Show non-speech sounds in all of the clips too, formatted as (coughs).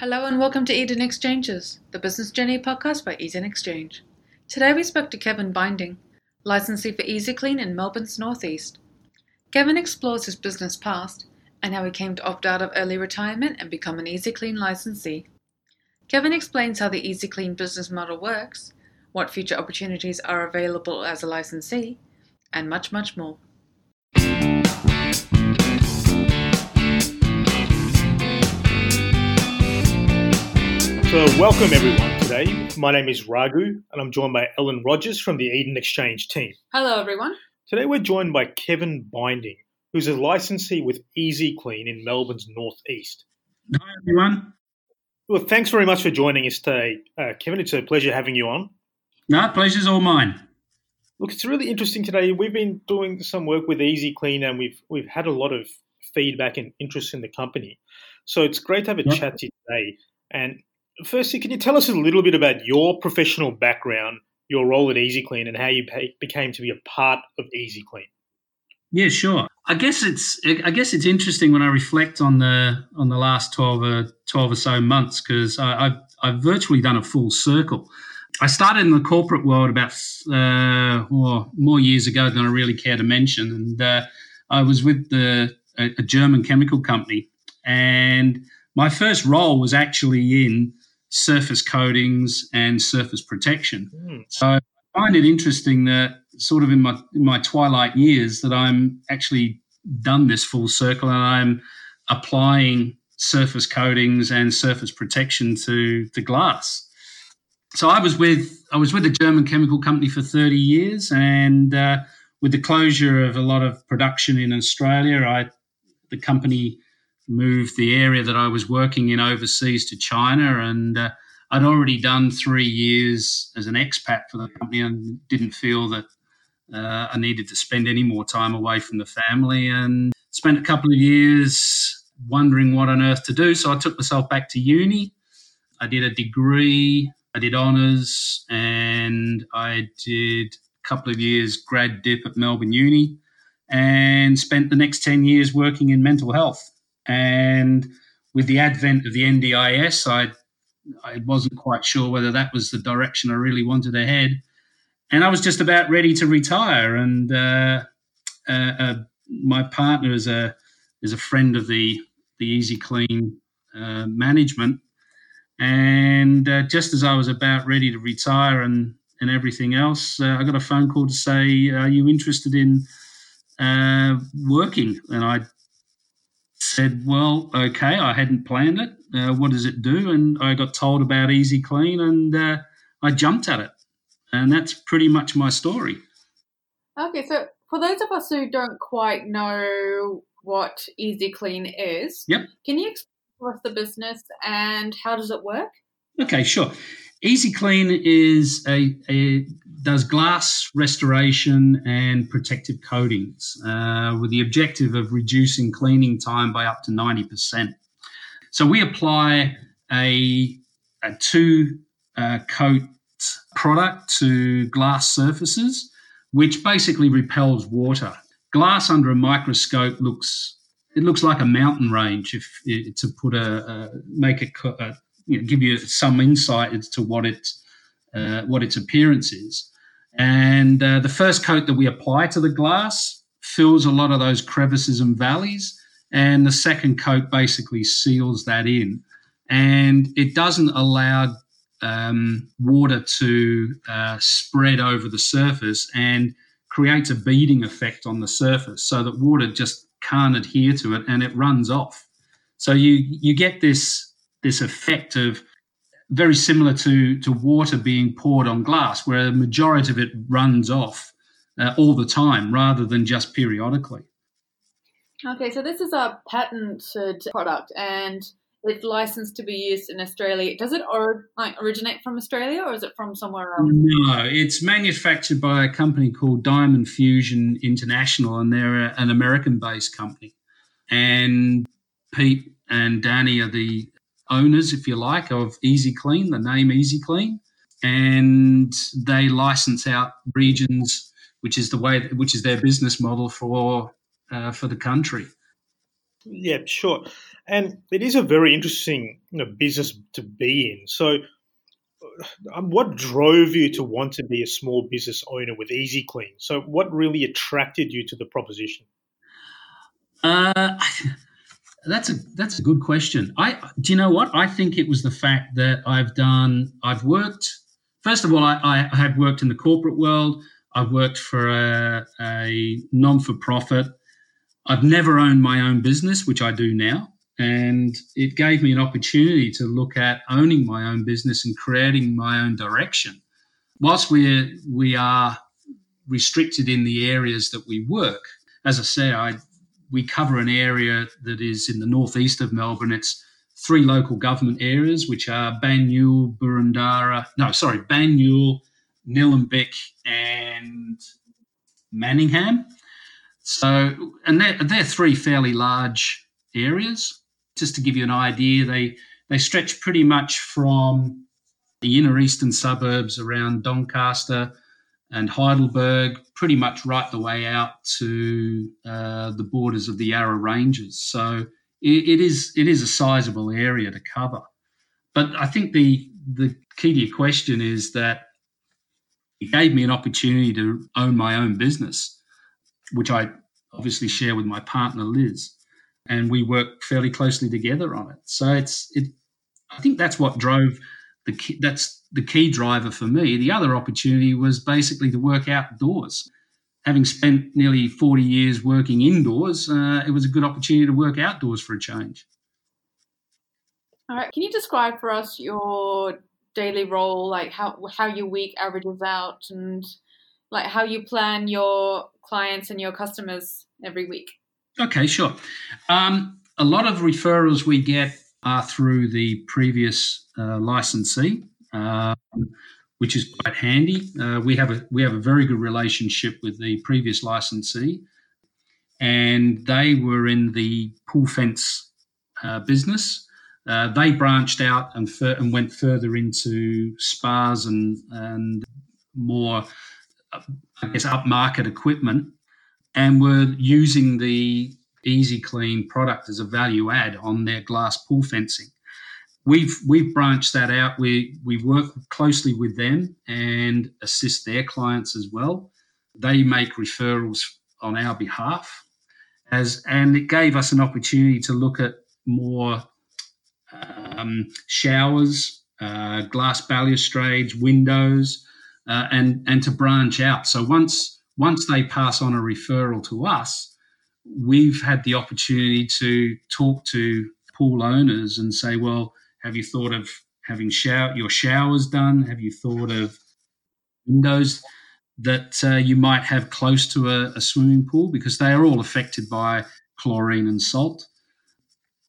Hello and welcome to Eden Exchanges, the business journey podcast by Eden Exchange. Today we spoke to Kevin Binding, licensee for EasyClean in Melbourne's northeast. Kevin explores his business past and how he came to opt out of early retirement and become an EasyClean licensee. Kevin explains how the EasyClean business model works, what future opportunities are available as a licensee, and much, much more. So, welcome everyone today. My name is Raghu, and I'm joined by Ellen Rogers from the Eden Exchange team. Hello, everyone. Today, we're joined by Kevin Binding, who's a licensee with Easy Clean in Melbourne's northeast. Hi, everyone. Well, thanks very much for joining us today, uh, Kevin. It's a pleasure having you on. No, pleasure's all mine. Look, it's really interesting today. We've been doing some work with Easy Clean, and we've we've had a lot of feedback and interest in the company. So it's great to have a Yep. chat to you today. And firstly, can you tell us a little bit about your professional background, your role at Easy Clean, and how you became to be a part of Easy Clean? Yeah, sure. I guess it's I guess it's interesting when I reflect on the on the last twelve or twelve or so months because I've I've virtually done a full circle. I started in the corporate world about uh, oh, more years ago than I really care to mention, and uh, I was with the a, a German chemical company, and my first role was actually in surface coatings and surface protection. Hmm. So I find it interesting that sort of in my in my twilight years that I'm actually done this full circle and I'm applying surface coatings and surface protection to the glass. So I was with I was with a German chemical company for 30 years, and uh, with the closure of a lot of production in Australia, I the company moved the area that I was working in overseas to China, and uh, I'd already done three years as an expat for the company and didn't feel that uh, I needed to spend any more time away from the family and spent a couple of years wondering what on earth to do. So I took myself back to uni. I did a degree, I did honours, and I did a couple of years grad dip at Melbourne Uni and spent the next 10 years working in mental health. And with the advent of the NDIS, I I wasn't quite sure whether that was the direction I really wanted to head. And I was just about ready to retire. And uh, uh, uh, my partner is a is a friend of the the Easy Clean uh, management. And uh, just as I was about ready to retire and and everything else, uh, I got a phone call to say, "Are you interested in working?" And I said, "Well, okay. I hadn't planned it. Uh, what does it do?" And I got told about Easy Clean, and uh, I jumped at it. And that's pretty much my story. Okay, so for those of us who don't quite know what Easy Clean is, Yep. can you explain to us the business and how does it work? Okay, sure. Easy Clean is a, a does glass restoration and protective coatings uh, with the objective of reducing cleaning time by up to ninety percent. So we apply a, a two uh, coat product to glass surfaces, which basically repels water. Glass under a microscope looks it looks like a mountain range. If to put a, a make a, a you know, give you some insight as to what its uh, what its appearance is. And uh, the first coat that we apply to the glass fills a lot of those crevices and valleys, and the second coat basically seals that in, and it doesn't allow um, water to uh, spread over the surface and creates a beading effect on the surface, so that water just can't adhere to it and it runs off. So you you get this this effect of very similar to to water being poured on glass, where a majority of it runs off uh, all the time rather than just periodically. Okay, so this is a patented product and it's licensed to be used in Australia. Does it or, like, originate from Australia or is it from somewhere else? No, it's manufactured by a company called Diamond Fusion International, and they're a, an American-based company. And Pete and Danny are the owners, if you like, of Easy Clean, the name Easy Clean, and they license out regions, which is the way, which is their business model for uh, for the country. Yeah, sure. And it is a very interesting you know, business to be in. So, um, what drove you to want to be a small business owner with Easy Clean? So, what really attracted you to the proposition? Uh, (laughs) that's a that's a good question. I do you know what? I think it was the fact that I've done. I've worked. First of all, I, I had worked in the corporate world. I've worked for a, a non for profit. I've never owned my own business, which I do now. And it gave me an opportunity to look at owning my own business and creating my own direction. Whilst we're, we are restricted in the areas that we work, as I say, I, we cover an area that is in the northeast of Melbourne. It's three local government areas, which are Banyule, Boroondara, no, sorry, Banyule, Nillumbik, and Manningham. So, and they're, they're three fairly large areas. Just to give you an idea, they they stretch pretty much from the inner eastern suburbs around Doncaster and Heidelberg, pretty much right the way out to uh, the borders of the Yarra Ranges. So it, it is it is a sizable area to cover. But I think the the key to your question is that it gave me an opportunity to own my own business, which I obviously share with my partner Liz, and we work fairly closely together on it. So it's it. I think that's what drove the that's the key driver for me. The other opportunity was basically to work outdoors. Having spent nearly 40 years working indoors, uh, it was a good opportunity to work outdoors for a change. All right. Can you describe for us your daily role, like how how your week averages out, and like how you plan your clients and your customers every week? Okay, sure. Um, a lot of referrals we get are through the previous uh, licensee, uh, which is quite handy. Uh, we have a we have a very good relationship with the previous licensee, and they were in the pool fence uh, business. Uh, they branched out and, and went further into spas and and more, I guess, upmarket equipment, and were using the Easy Clean product as a value add on their glass pool fencing. We've we've branched that out. We we work closely with them and assist their clients as well. They make referrals on our behalf, as and it gave us an opportunity to look at more um, showers, uh, glass balustrades, windows, uh, and and to branch out. So once once they pass on a referral to us, we've had the opportunity to talk to pool owners and say, well, have you thought of having shower your showers done? Have you thought of windows that uh, you might have close to a, a swimming pool? Because they are all affected by chlorine and salt.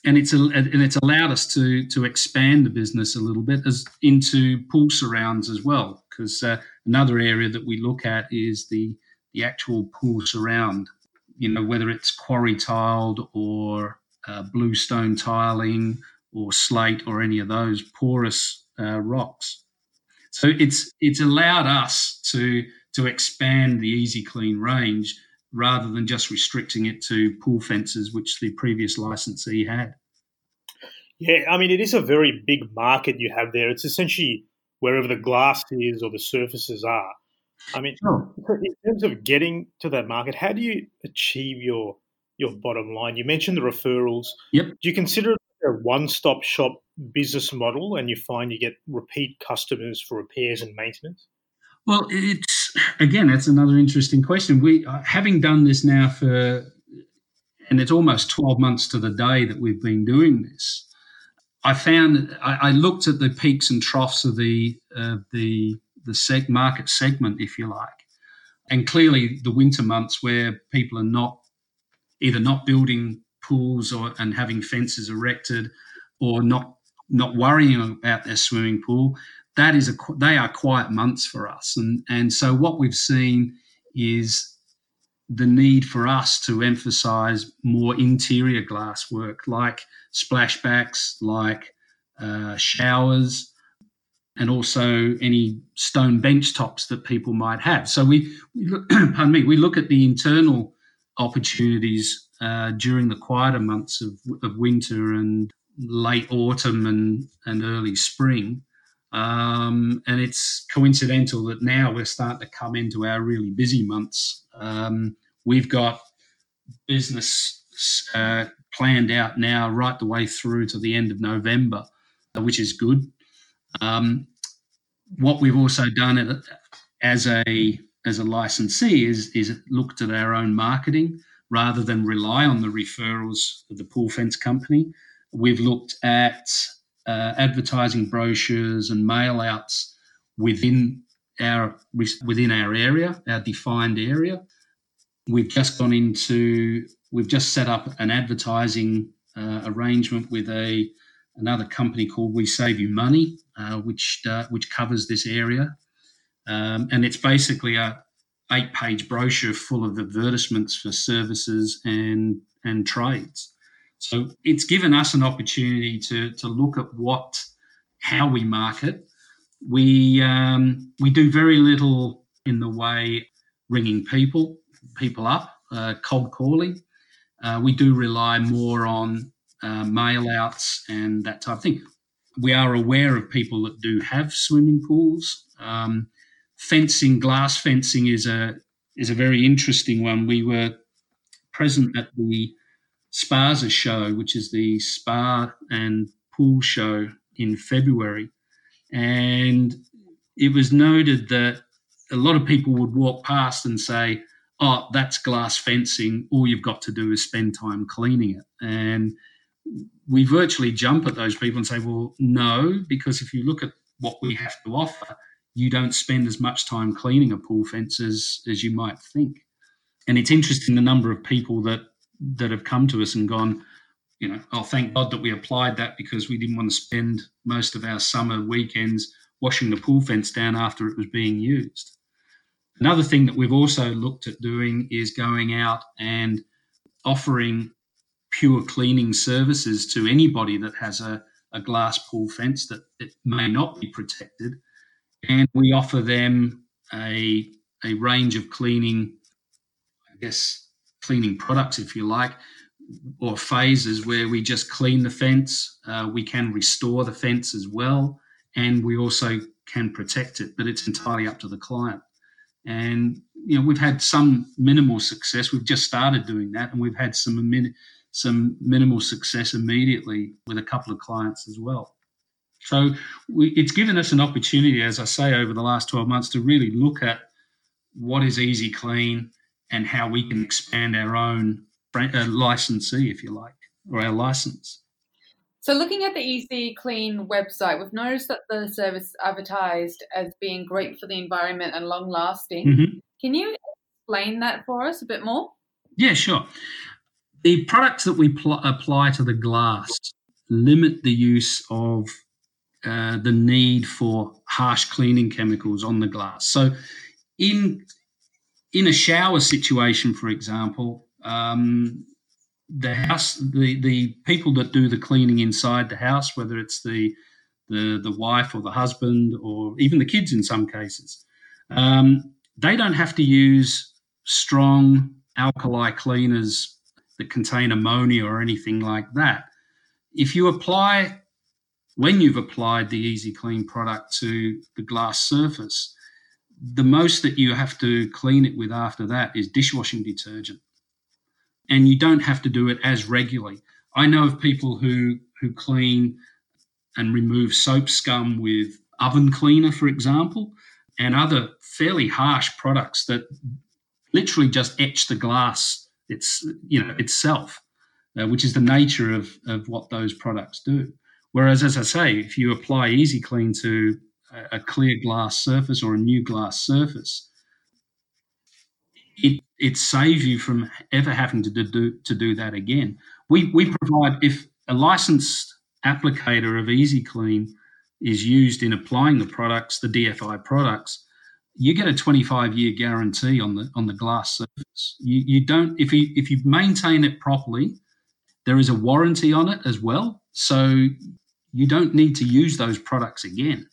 And it's and it's allowed us to to expand the business a little bit as into pool surrounds as well. Because uh, another area that we look at is the the actual pool surround. You know whether it's quarry tiled or uh, bluestone tiling or slate or any of those porous uh, rocks so it's it's allowed us to to expand the easy clean range rather than just restricting it to pool fences, which the previous licensee had. Yeah, I mean, it is a very big market you have there. It's essentially wherever the glass is or the surfaces are. I mean, sure. in terms of getting to that market, how do you achieve your your bottom line? You mentioned the referrals. Yep. Do you consider it a one stop shop business model, and you find you get repeat customers for repairs and maintenance? Well, it's again, that's another interesting question. We uh, having done this now for, and it's almost twelve months to the day that we've been doing this. I found I, I looked at the peaks and troughs of the uh, the the seg- market segment, if you like, and clearly the winter months where people are not either not building pools or and having fences erected, or not not worrying about their swimming pool that is a they are quiet months for us, and and so what we've seen is the need for us to emphasize more interior glass work like splashbacks, like uh, showers, and also any stone bench tops that people might have. So we, we look, (clears throat) pardon me, we look at the internal opportunities uh, during the quieter months of, of winter and late autumn and, and early spring. Um, and it's coincidental that now we're starting to come into our really busy months. Um, we've got business uh, planned out now right the way through to the end of November, which is good. Um, what we've also done as a as a licensee is is looked at our own marketing rather than rely on the referrals of the pool fence company. We've looked at uh, advertising brochures and mail outs within our within our area, our defined area. We've just gone into we've just set up an advertising uh, arrangement with a another company called We Save You Money, uh, which uh, which covers this area, um, and it's basically a eight page brochure full of advertisements for services and and trades. So it's given us an opportunity to to look at what how we market. We um, we do very little in the way ringing people people up, uh, cold calling. Uh, we do rely more on uh, mail outs and that type of thing. We are aware of people that do have swimming pools. Um, fencing, glass fencing is a is a very interesting one. We were present at the SPASA show, which is the spa and pool show in February, and it was noted that a lot of people would walk past and say, "Oh, that's glass fencing. All you've got to do is spend time cleaning it." And we virtually jump at those people and say, "Well, no, because if you look at what we have to offer, you don't spend as much time cleaning a pool fence as, as you might think. And it's interesting the number of people that that have come to us and gone, you know, oh, thank God that we applied that because we didn't want to spend most of our summer weekends washing the pool fence down after it was being used. Another thing that we've also looked at doing is going out and offering pure cleaning services to anybody that has a, a glass pool fence that it may not be protected and we offer them a a range of cleaning, I guess, cleaning products, if you like, or phases where we just clean the fence. Uh, we can restore the fence as well, and we also can protect it, but it's entirely up to the client. And you know, we've had some minimal success. We've just started doing that, and we've had some some minimal success immediately with a couple of clients as well. So we, it's given us an opportunity, as I say, over the last 12 months to really look at what is Easy Clean and how we can expand our own uh, licensee, if you like, or our license. So, looking at the Easy Clean website, we've noticed that the service advertised as being great for the environment and long lasting. Mm-hmm. Can you explain that for us a bit more? Yeah, sure. The products that we pl- apply to the glass limit the use of uh, the need for harsh cleaning chemicals on the glass. So, in in a shower situation, for example, um, the house, the the people that do the cleaning inside the house, whether it's the the the wife or the husband or even the kids in some cases, um, they don't have to use strong alkali cleaners that contain ammonia or anything like that. If you apply when you've applied the Easy Clean product to the glass surface, the most that you have to clean it with after that is dishwashing detergent. And you don't have to do it as regularly. I know of people who who clean and remove soap scum with oven cleaner, for example, and other fairly harsh products that literally just etch the glass it's you know itself, uh, which is the nature of, of what those products do. Whereas, as I say, if you apply Easy Clean to a, clear glass surface or a new glass surface, it it saves you from ever having to do to do that again. We we provide if a licensed applicator of Easy Clean is used in applying the products, the DFI products, you get a 25 year guarantee on the on the glass surface. You you don't if you if you maintain it properly, there is a warranty on it as well. So you don't need to use those products again.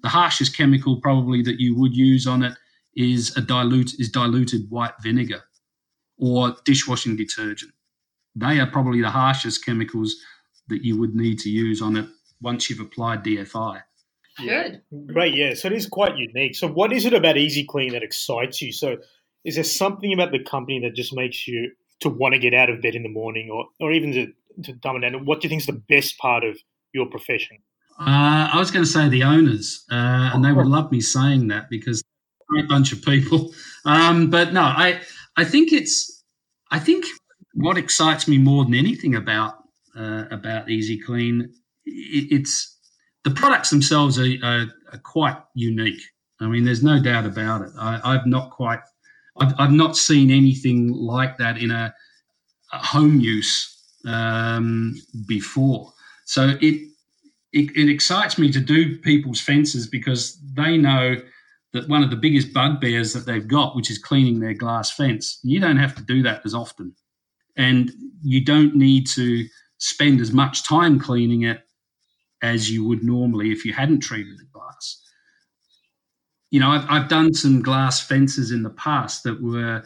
The harshest chemical probably that you would use on it is a dilute is diluted white vinegar or dishwashing detergent. they are probably the harshest chemicals that you would need to use on it once you've applied DFI. Good. Great, yeah. So it is quite unique. So what is it about Easy Clean that excites you? So is there something about the company that just makes you to want to get out of bed in the morning or, or even to, to dumb it down? What do you think is the best part of your profession? Uh, I was going to say the owners, uh, and they would love me saying that because a bunch of people. Um, but no, I I think it's I think what excites me more than anything about uh, about Easy Clean, it, it's the products themselves are, are, are, quite unique. I mean, there's no doubt about it. I, have not quite, I've, I've, not seen anything like that in a, a home use um, before. So it, it, it excites me to do people's fences because they know that one of the biggest bugbears that they've got, which is cleaning their glass fence, you don't have to do that as often. And you don't need to spend as much time cleaning it as you would normally if you hadn't treated the glass. You know, I've, I've done some glass fences in the past that were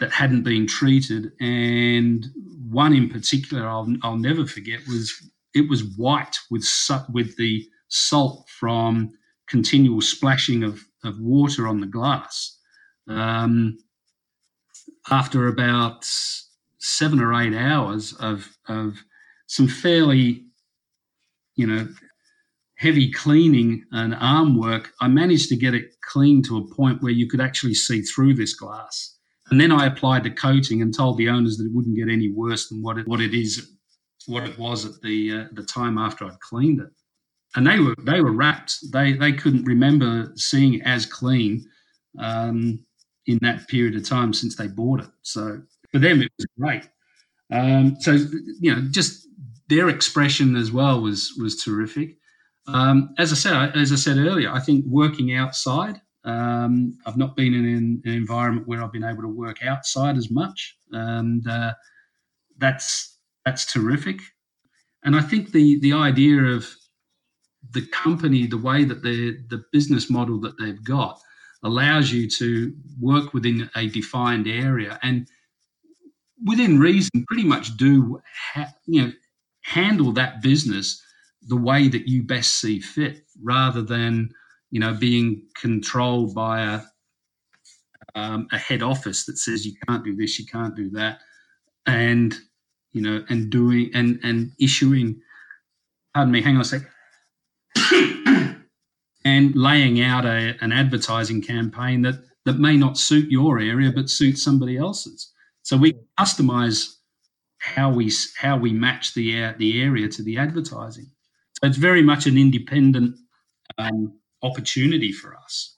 that hadn't been treated, and one in particular I'll, I'll never forget was it was white with with the salt from continual splashing of, of water on the glass. Um, after about seven or eight hours of, of some fairly, you know, heavy cleaning and arm work, I managed to get it clean to a point where you could actually see through this glass. And then I applied the coating and told the owners that it wouldn't get any worse than what it, what it is, what it was at the uh, the time after I'd cleaned it. And they were they were wrapped. They they couldn't remember seeing it as clean um, in that period of time since they bought it. So for them, it was great. Um, so you know, just their expression as well was was terrific. Um, as I said, as I said earlier, I think working outside. Um, I've not been in an, environment where I've been able to work outside as much, and uh, that's that's terrific. And I think the the idea of the company, the way that the the business model that they've got, allows you to work within a defined area and within reason, pretty much do ha- you know handle that business the way that you best see fit, rather than you know being controlled by a um, a head office that says you can't do this, you can't do that, and you know, and doing and and issuing. Pardon me. Hang on a sec. (coughs) and laying out a, an advertising campaign that that may not suit your area but suit somebody else's. So we customize how we how we match the the area to the advertising. So it's very much an independent um, opportunity for us.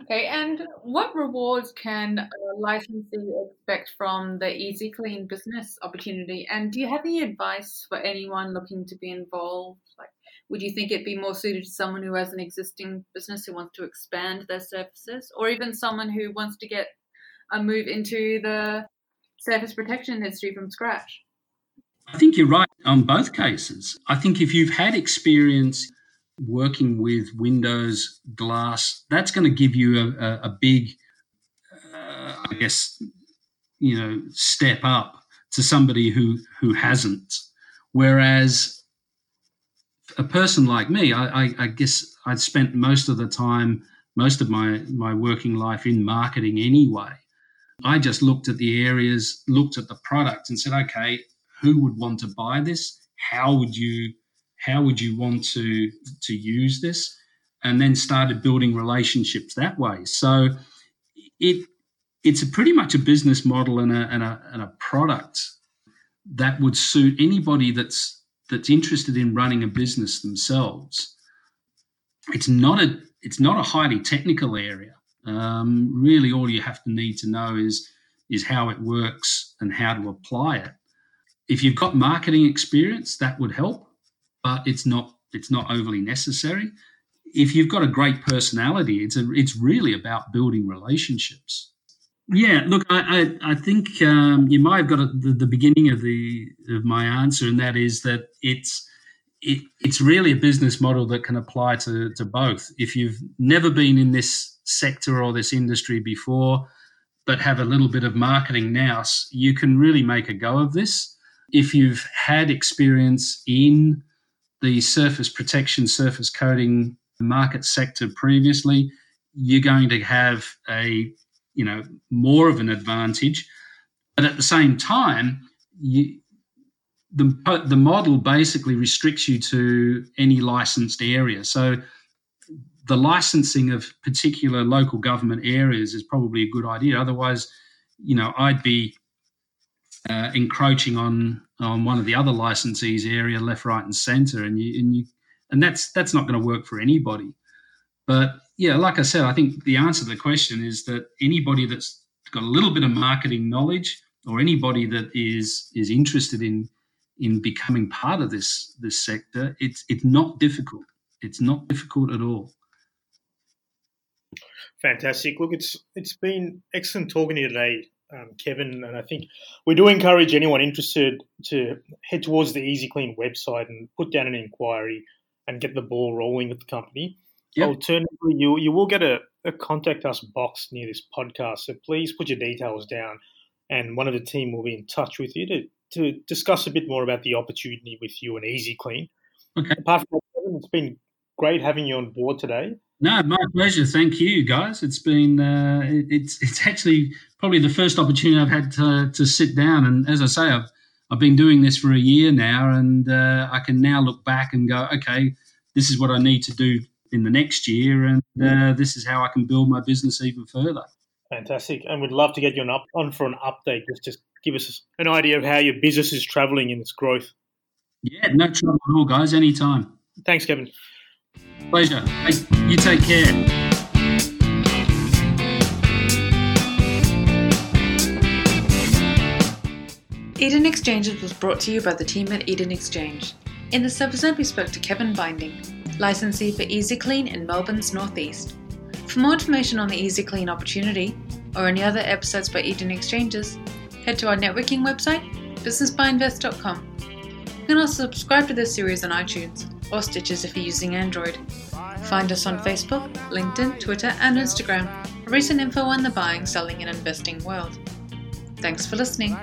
Okay, and what rewards can a licensee expect from the Easy Clean business opportunity? And do you have any advice for anyone looking to be involved? Like, would you think it'd be more suited to someone who has an existing business who wants to expand their services, or even someone who wants to get a move into the surface protection industry from scratch? I think you're right on both cases. I think if you've had experience working with windows, glass, that's going to give you a, a, a big, uh, I guess, you know, step up to somebody who who hasn't. Whereas a person like me, I, I, I guess I'd spent most of the time, most of my my working life in marketing anyway. I just looked at the areas, looked at the product, and said, okay, who would want to buy this? How would you how would you want to to use this? And then started building relationships that way. So it it's pretty much a business model and a, and a, and a product that would suit anybody that's that's interested in running a business themselves. It's not a it's not a highly technical area. Um, really, all you have to need to know is is how it works and how to apply it. If you've got marketing experience, that would help, but it's not it's not overly necessary. If you've got a great personality, it's a, it's really about building relationships. Yeah, look, I I, I think um, you might have got a, the, the beginning of the of my answer, and that is that it's it, it's really a business model that can apply to to both. If you've never been in this sector or this industry before, but have a little bit of marketing now, you can really make a go of this. if you've had experience in the surface protection, surface coating market sector previously, you're going to have a you know more of an advantage. But at the same time, you, the the model basically restricts you to any licensed area. So the licensing of particular local government areas is probably a good idea. Otherwise, you know, I'd be uh, encroaching on on one of the other licensees' area, left, right, and centre, and you and you and that's that's not going to work for anybody. But yeah, like I said, I think the answer to the question is that anybody that's got a little bit of marketing knowledge, or anybody that is is interested in in becoming part of this this sector, it's it's not difficult. It's not difficult at all. Fantastic. Look, it's it's been excellent talking to you today, um, Kevin. And I think we do encourage anyone interested to head towards the Easy Clean website and put down an inquiry and get the ball rolling with the company. Yep. Alternatively, you you will get a, a contact us box near this podcast. So please put your details down, and one of the team will be in touch with you to to discuss a bit more about the opportunity with you and Easy Clean. Okay. Apart from that, Kevin, it's been great having you on board today. No, my pleasure. Thank you, guys. It's been uh, it, it's it's actually probably the first opportunity I've had to, to sit down, and as I say, I've I've been doing this for a year now, and uh, I can now look back and go, okay, this is what I need to do in the next year, and uh, this is how I can build my business even further. Fantastic, and we'd love to get you on, up, on for an update. Just just give us an idea of how your business is travelling in its growth. Yeah, no trouble at all, guys. Anytime. Thanks, Kevin. Pleasure. You take care. Eden Exchanges was brought to you by the team at Eden Exchange. In this episode, we spoke to Kevin Binding, licensee for EasyClean in Melbourne's northeast. For more information on the EasyClean opportunity or any other episodes by Eden Exchanges, head to our networking website, businessbyinvest.com. You can also subscribe to this series on iTunes or Stitcher if you're using Android. Find us on Facebook, LinkedIn, Twitter, and Instagram for recent info on the buying, selling, and investing world. Thanks for listening.